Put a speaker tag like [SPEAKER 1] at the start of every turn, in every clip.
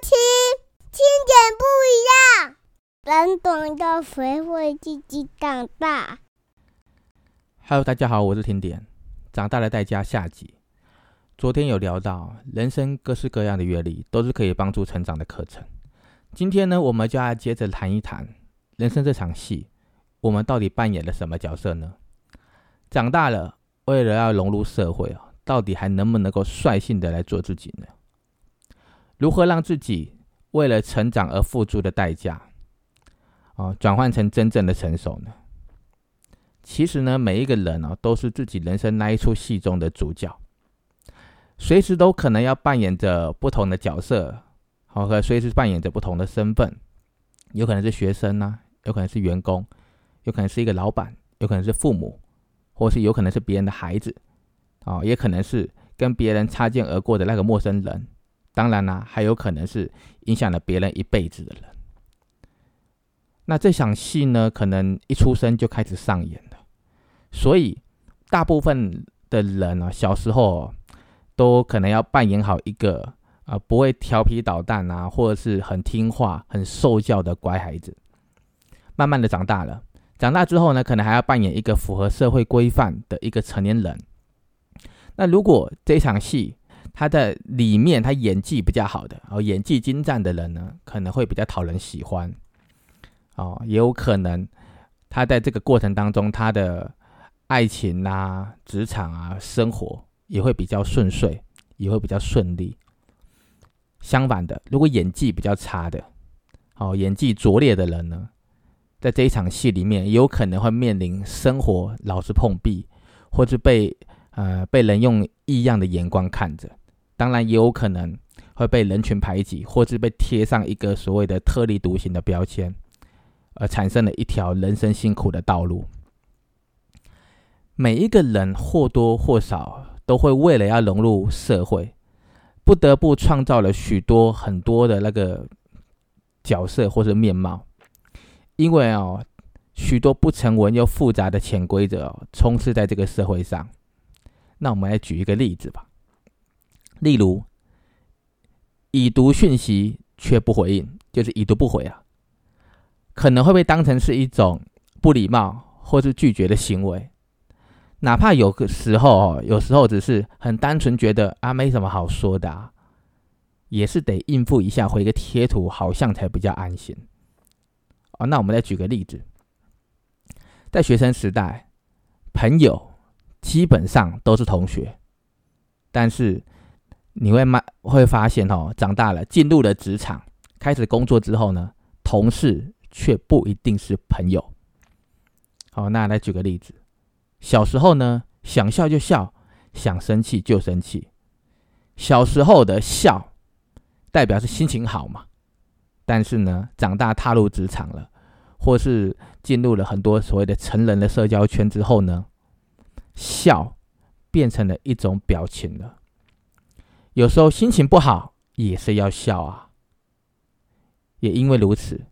[SPEAKER 1] 听，听点不一样。人懂得谁会自己长大。
[SPEAKER 2] Hello，大家好，我是甜点。长大的代价下集。昨天有聊到，人生各式各样的阅历都是可以帮助成长的课程。今天呢，我们就要接着谈一谈人生这场戏，我们到底扮演了什么角色呢？长大了，为了要融入社会啊，到底还能不能够率性的来做自己呢？如何让自己为了成长而付出的代价，哦，转换成真正的成熟呢？其实呢，每一个人哦，都是自己人生那一出戏中的主角，随时都可能要扮演着不同的角色，好和随时扮演着不同的身份，有可能是学生呐，有可能是员工，有可能是一个老板，有可能是父母，或是有可能是别人的孩子，啊，也可能是跟别人擦肩而过的那个陌生人，当然啦，还有可能是影响了别人一辈子的人。那这场戏呢，可能一出生就开始上演了。所以，大部分的人呢，小时候都可能要扮演好一个啊，不会调皮捣蛋啊，或者是很听话、很受教的乖孩子。慢慢的长大了，长大之后呢，可能还要扮演一个符合社会规范的一个成年人。那如果这场戏他在里面他演技比较好的，哦，演技精湛的人呢，可能会比较讨人喜欢。哦，也有可能他在这个过程当中，他的爱情啊，职场啊，生活也会比较顺遂，也会比较顺利。相反的，如果演技比较差的，哦，演技拙劣的人呢，在这一场戏里面，有可能会面临生活老是碰壁，或者被呃被人用异样的眼光看着。当然，也有可能会被人群排挤，或是被贴上一个所谓的特立独行的标签，而产生了一条人生辛苦的道路。每一个人或多或少都会为了要融入社会，不得不创造了许多很多的那个角色或者面貌，因为哦，许多不成文又复杂的潜规则充斥在这个社会上。那我们来举一个例子吧，例如已读讯息却不回应，就是已读不回啊，可能会被当成是一种不礼貌或是拒绝的行为。哪怕有个时候哦，有时候只是很单纯觉得啊没什么好说的，啊，也是得应付一下，回个贴图好像才比较安心。哦，那我们再举个例子，在学生时代，朋友基本上都是同学，但是你会慢会发现哦，长大了进入了职场，开始工作之后呢，同事却不一定是朋友。好，那来举个例子。小时候呢，想笑就笑，想生气就生气。小时候的笑，代表是心情好嘛。但是呢，长大踏入职场了，或是进入了很多所谓的成人的社交圈之后呢，笑变成了一种表情了。有时候心情不好也是要笑啊。也因为如此，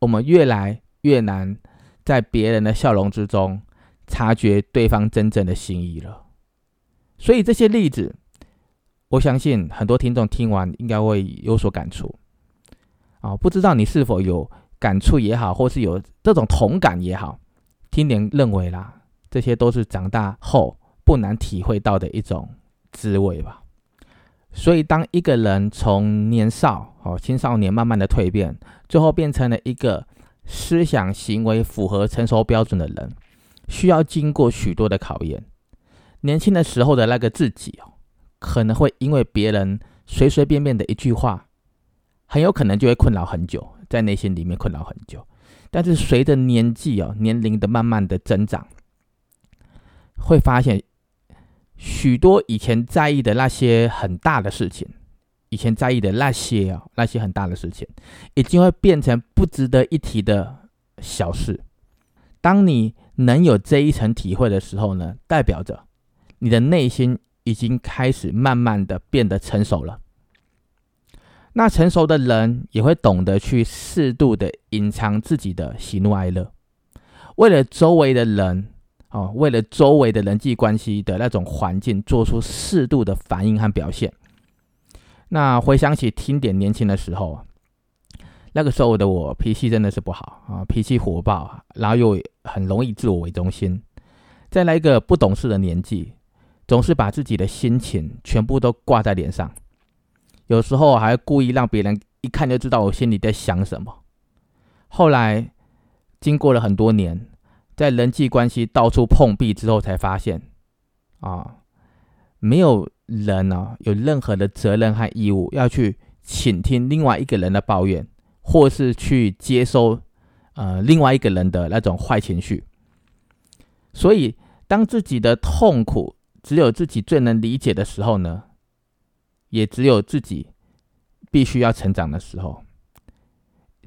[SPEAKER 2] 我们越来越难在别人的笑容之中。察觉对方真正的心意了，所以这些例子，我相信很多听众听完应该会有所感触。啊，不知道你是否有感触也好，或是有这种同感也好，听点认为啦，这些都是长大后不难体会到的一种滋味吧。所以，当一个人从年少哦青少年慢慢的蜕变，最后变成了一个思想行为符合成熟标准的人。需要经过许多的考验。年轻的时候的那个自己哦，可能会因为别人随随便便的一句话，很有可能就会困扰很久，在内心里面困扰很久。但是随着年纪哦，年龄的慢慢的增长，会发现许多以前在意的那些很大的事情，以前在意的那些啊那些很大的事情，已经会变成不值得一提的小事。当你能有这一层体会的时候呢，代表着你的内心已经开始慢慢的变得成熟了。那成熟的人也会懂得去适度的隐藏自己的喜怒哀乐，为了周围的人哦，为了周围的人际关系的那种环境，做出适度的反应和表现。那回想起听点年轻的时候，那个时候的我脾气真的是不好啊，脾气火爆，然后又很容易自我为中心，再来一个不懂事的年纪，总是把自己的心情全部都挂在脸上，有时候还故意让别人一看就知道我心里在想什么。后来经过了很多年，在人际关系到处碰壁之后，才发现啊，没有。人呢，有任何的责任和义务要去倾听另外一个人的抱怨，或是去接收呃另外一个人的那种坏情绪。所以，当自己的痛苦只有自己最能理解的时候呢，也只有自己必须要成长的时候，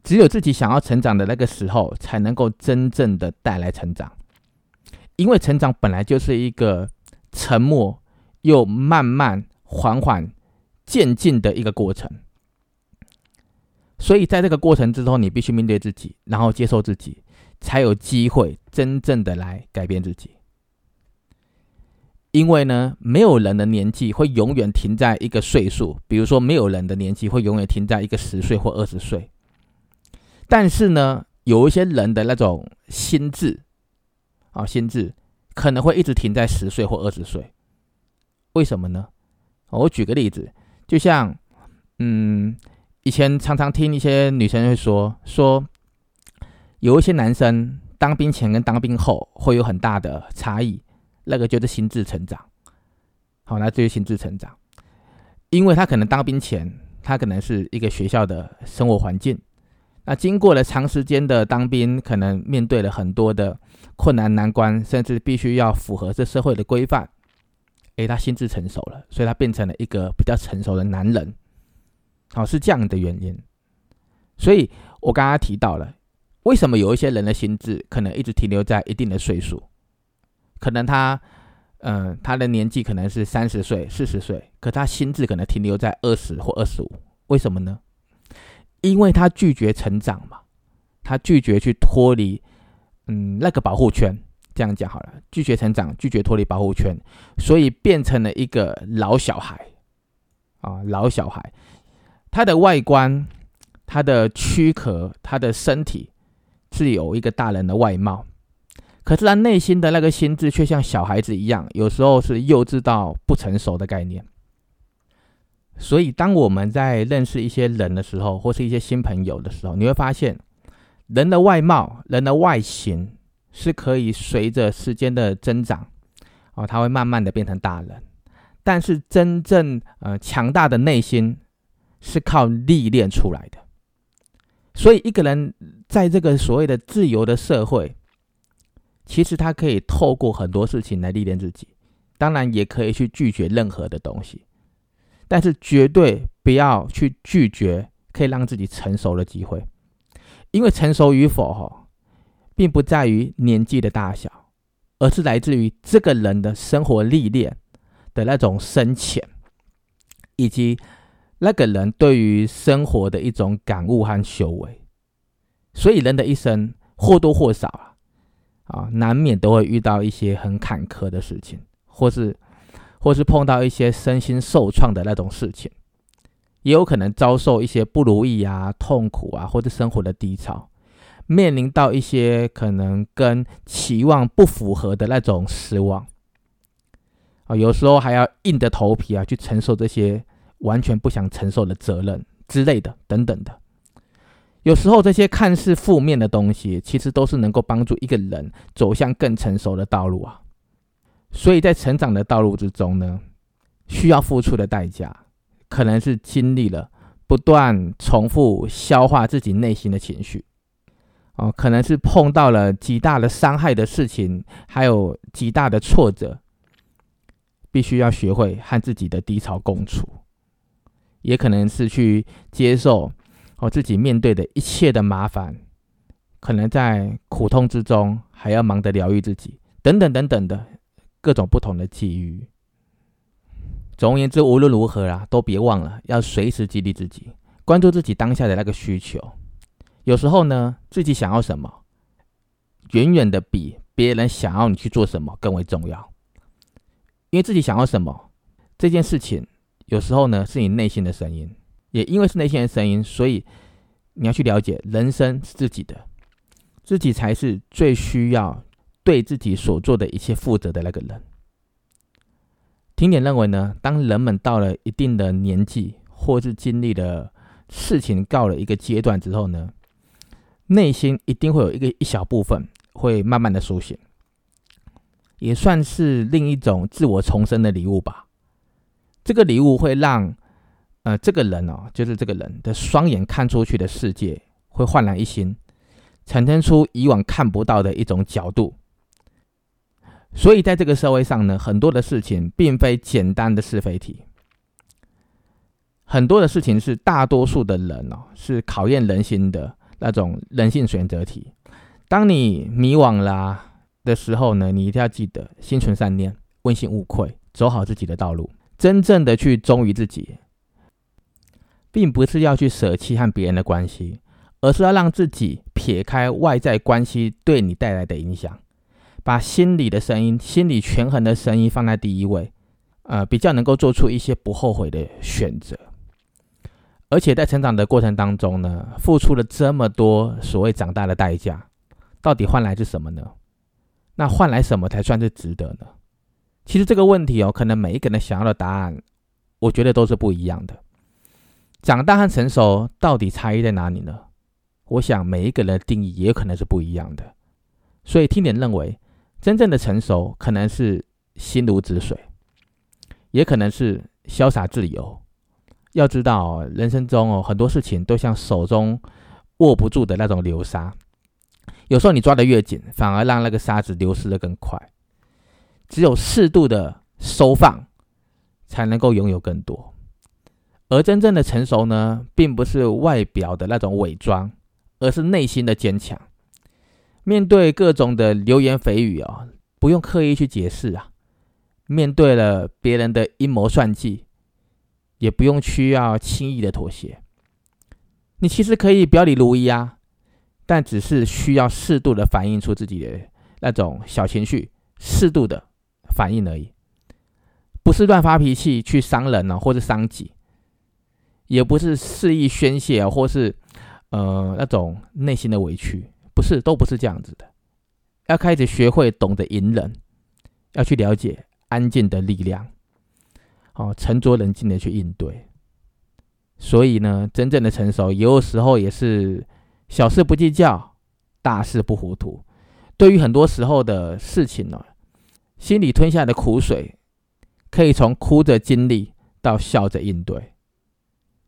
[SPEAKER 2] 只有自己想要成长的那个时候，才能够真正的带来成长。因为成长本来就是一个沉默。又慢慢、缓缓、渐进的一个过程，所以在这个过程之中，你必须面对自己，然后接受自己，才有机会真正的来改变自己。因为呢，没有人的年纪会永远停在一个岁数，比如说，没有人的年纪会永远停在一个十岁或二十岁。但是呢，有一些人的那种心智啊，心智可能会一直停在十岁或二十岁。为什么呢？我举个例子，就像，嗯，以前常常听一些女生会说，说有一些男生当兵前跟当兵后会有很大的差异，那个就是心智成长。好，那就是心智成长，因为他可能当兵前，他可能是一个学校的生活环境，那经过了长时间的当兵，可能面对了很多的困难难关，甚至必须要符合这社会的规范。诶，他心智成熟了，所以他变成了一个比较成熟的男人。好，是这样的原因。所以我刚刚提到了，为什么有一些人的心智可能一直停留在一定的岁数？可能他，嗯，他的年纪可能是三十岁、四十岁，可他心智可能停留在二十或二十五。为什么呢？因为他拒绝成长嘛，他拒绝去脱离，嗯，那个保护圈。这样讲好了，拒绝成长，拒绝脱离保护圈，所以变成了一个老小孩啊，老小孩。他的外观、他的躯壳、他的身体是有一个大人的外貌，可是他内心的那个心智却像小孩子一样，有时候是幼稚到不成熟的概念。所以，当我们在认识一些人的时候，或是一些新朋友的时候，你会发现，人的外貌、人的外形。是可以随着时间的增长，哦，他会慢慢的变成大人。但是真正呃强大的内心是靠历练出来的。所以一个人在这个所谓的自由的社会，其实他可以透过很多事情来历练自己，当然也可以去拒绝任何的东西，但是绝对不要去拒绝可以让自己成熟的机会，因为成熟与否，哈。并不在于年纪的大小，而是来自于这个人的生活历练的那种深浅，以及那个人对于生活的一种感悟和修为。所以，人的一生或多或少啊，啊，难免都会遇到一些很坎坷的事情，或是或是碰到一些身心受创的那种事情，也有可能遭受一些不如意啊、痛苦啊，或者生活的低潮。面临到一些可能跟期望不符合的那种失望啊，有时候还要硬着头皮啊去承受这些完全不想承受的责任之类的等等的。有时候这些看似负面的东西，其实都是能够帮助一个人走向更成熟的道路啊。所以在成长的道路之中呢，需要付出的代价，可能是经历了不断重复消化自己内心的情绪。哦，可能是碰到了极大的伤害的事情，还有极大的挫折，必须要学会和自己的低潮共处，也可能是去接受哦自己面对的一切的麻烦，可能在苦痛之中还要忙着疗愈自己，等等等等的各种不同的际遇。总而言之，无论如何啦，都别忘了要随时激励自己，关注自己当下的那个需求。有时候呢，自己想要什么，远远的比别人想要你去做什么更为重要。因为自己想要什么这件事情，有时候呢是你内心的声音，也因为是内心的声音，所以你要去了解，人生是自己的，自己才是最需要对自己所做的一切负责的那个人。听点认为呢，当人们到了一定的年纪，或是经历了事情告了一个阶段之后呢，内心一定会有一个一小部分会慢慢的苏醒，也算是另一种自我重生的礼物吧。这个礼物会让，呃，这个人哦，就是这个人的双眼看出去的世界会焕然一新，产生出以往看不到的一种角度。所以在这个社会上呢，很多的事情并非简单的是非题。很多的事情是大多数的人哦，是考验人心的那种人性选择题。当你迷惘啦的时候呢，你一定要记得心存善念，问心无愧，走好自己的道路，真正的去忠于自己，并不是要去舍弃和别人的关系，而是要让自己撇开外在关系对你带来的影响，把心里的声音、心理权衡的声音放在第一位，呃，比较能够做出一些不后悔的选择。而且在成长的过程当中呢，付出了这么多所谓长大的代价，到底换来是什么呢？那换来什么才算是值得呢？其实这个问题哦，可能每一个人想要的答案，我觉得都是不一样的。长大和成熟到底差异在哪里呢？我想每一个人的定义也可能是不一样的。所以听点认为，真正的成熟可能是心如止水，也可能是潇洒自由。要知道，人生中哦，很多事情都像手中握不住的那种流沙，有时候你抓得越紧，反而让那个沙子流失的更快。只有适度的收放，才能够拥有更多。而真正的成熟呢，并不是外表的那种伪装，而是内心的坚强。面对各种的流言蜚语啊，不用刻意去解释啊。面对了别人的阴谋算计。也不用需要轻易的妥协，你其实可以表里如一啊，但只是需要适度的反映出自己的那种小情绪，适度的反应而已，不是乱发脾气去伤人呢，或者伤己，也不是肆意宣泄，或是呃那种内心的委屈，不是，都不是这样子的，要开始学会懂得隐忍，要去了解安静的力量。哦，沉着冷静的去应对。所以呢，真正的成熟，有时候也是小事不计较，大事不糊涂。对于很多时候的事情呢，心里吞下的苦水，可以从哭着经历到笑着应对。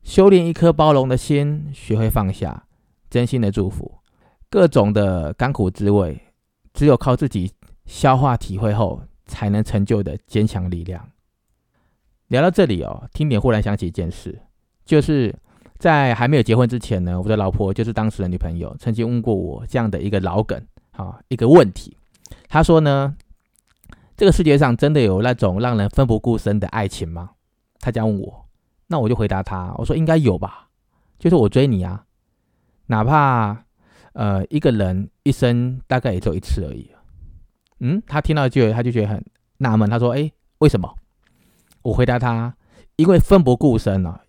[SPEAKER 2] 修炼一颗包容的心，学会放下，真心的祝福。各种的甘苦滋味，只有靠自己消化体会后，才能成就的坚强力量。聊到这里哦，听点忽然想起一件事，就是在还没有结婚之前呢，我的老婆就是当时的女朋友，曾经问过我这样的一个老梗啊，一个问题。她说呢，这个世界上真的有那种让人奋不顾身的爱情吗？她这样问我，那我就回答她，我说应该有吧，就是我追你啊，哪怕呃一个人一生大概也就一次而已。嗯，他听到就他就觉得很纳闷，他说，哎，为什么？我回答他，因为奋不顾身啊，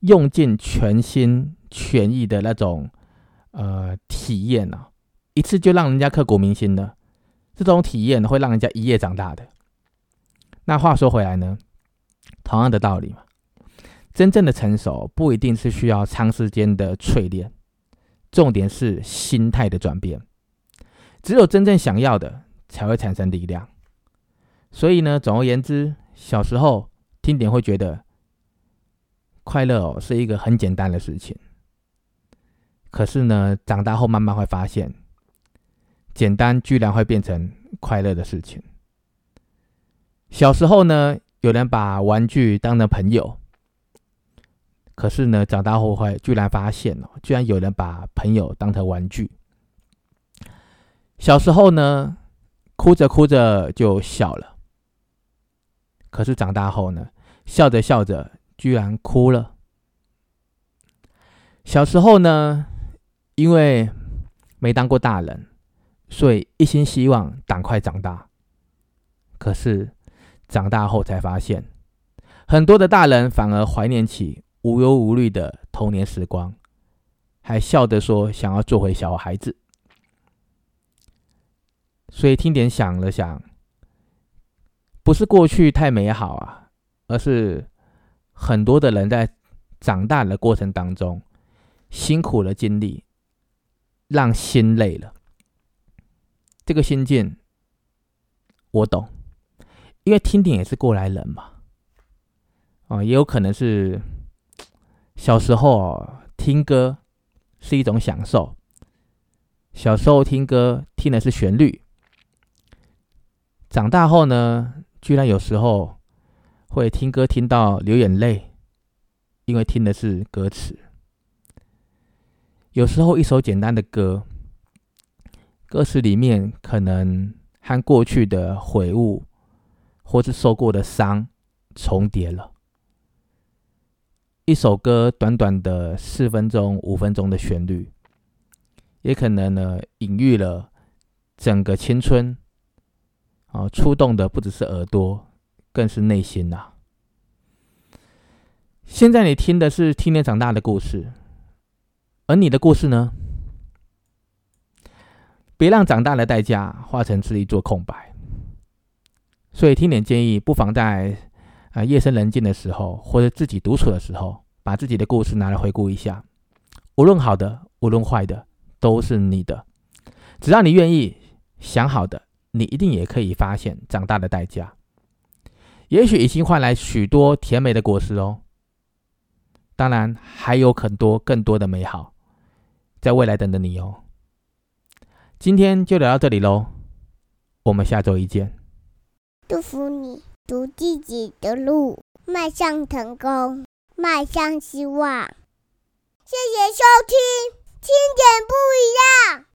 [SPEAKER 2] 用尽全心全意的那种呃体验啊，一次就让人家刻骨铭心的这种体验，会让人家一夜长大的。那话说回来呢，同样的道理嘛，真正的成熟不一定是需要长时间的淬炼，重点是心态的转变。只有真正想要的，才会产生力量。所以呢，总而言之。小时候听点会觉得快乐哦，是一个很简单的事情。可是呢，长大后慢慢会发现，简单居然会变成快乐的事情。小时候呢，有人把玩具当成朋友，可是呢，长大后会居然发现哦，居然有人把朋友当成玩具。小时候呢，哭着哭着就笑了。可是长大后呢，笑着笑着居然哭了。小时候呢，因为没当过大人，所以一心希望赶快长大。可是长大后才发现，很多的大人反而怀念起无忧无虑的童年时光，还笑着说想要做回小孩子。所以听点想了想，不是过去太美好啊，而是很多的人在长大的过程当中辛苦的经历，让心累了。这个心境我懂，因为听点也是过来人嘛。啊，也有可能是小时候听歌是一种享受，小时候听歌听的是旋律。长大后呢，居然有时候会听歌听到流眼泪，因为听的是歌词。有时候一首简单的歌，歌词里面可能和过去的悔悟或是受过的伤重叠了。一首歌短短的四分钟、五分钟的旋律，也可能呢隐喻了整个青春。啊，触动的不只是耳朵，更是内心呐。现在你听的是听年长大的故事，而你的故事呢？别让长大的代价化成是一座空白。所以听点建议，不妨在啊夜深人静的时候，或者自己独处的时候，把自己的故事拿来回顾一下。无论好的，无论坏的，都是你的。只要你愿意想好的。你一定也可以发现长大的代价，也许已经换来许多甜美的果实哦。当然，还有很多更多的美好在未来等着你哦。今天就聊到这里喽，我们下周一见。
[SPEAKER 1] 祝福你走自己的路，迈向成功，迈向希望。谢谢收听，听点不一样。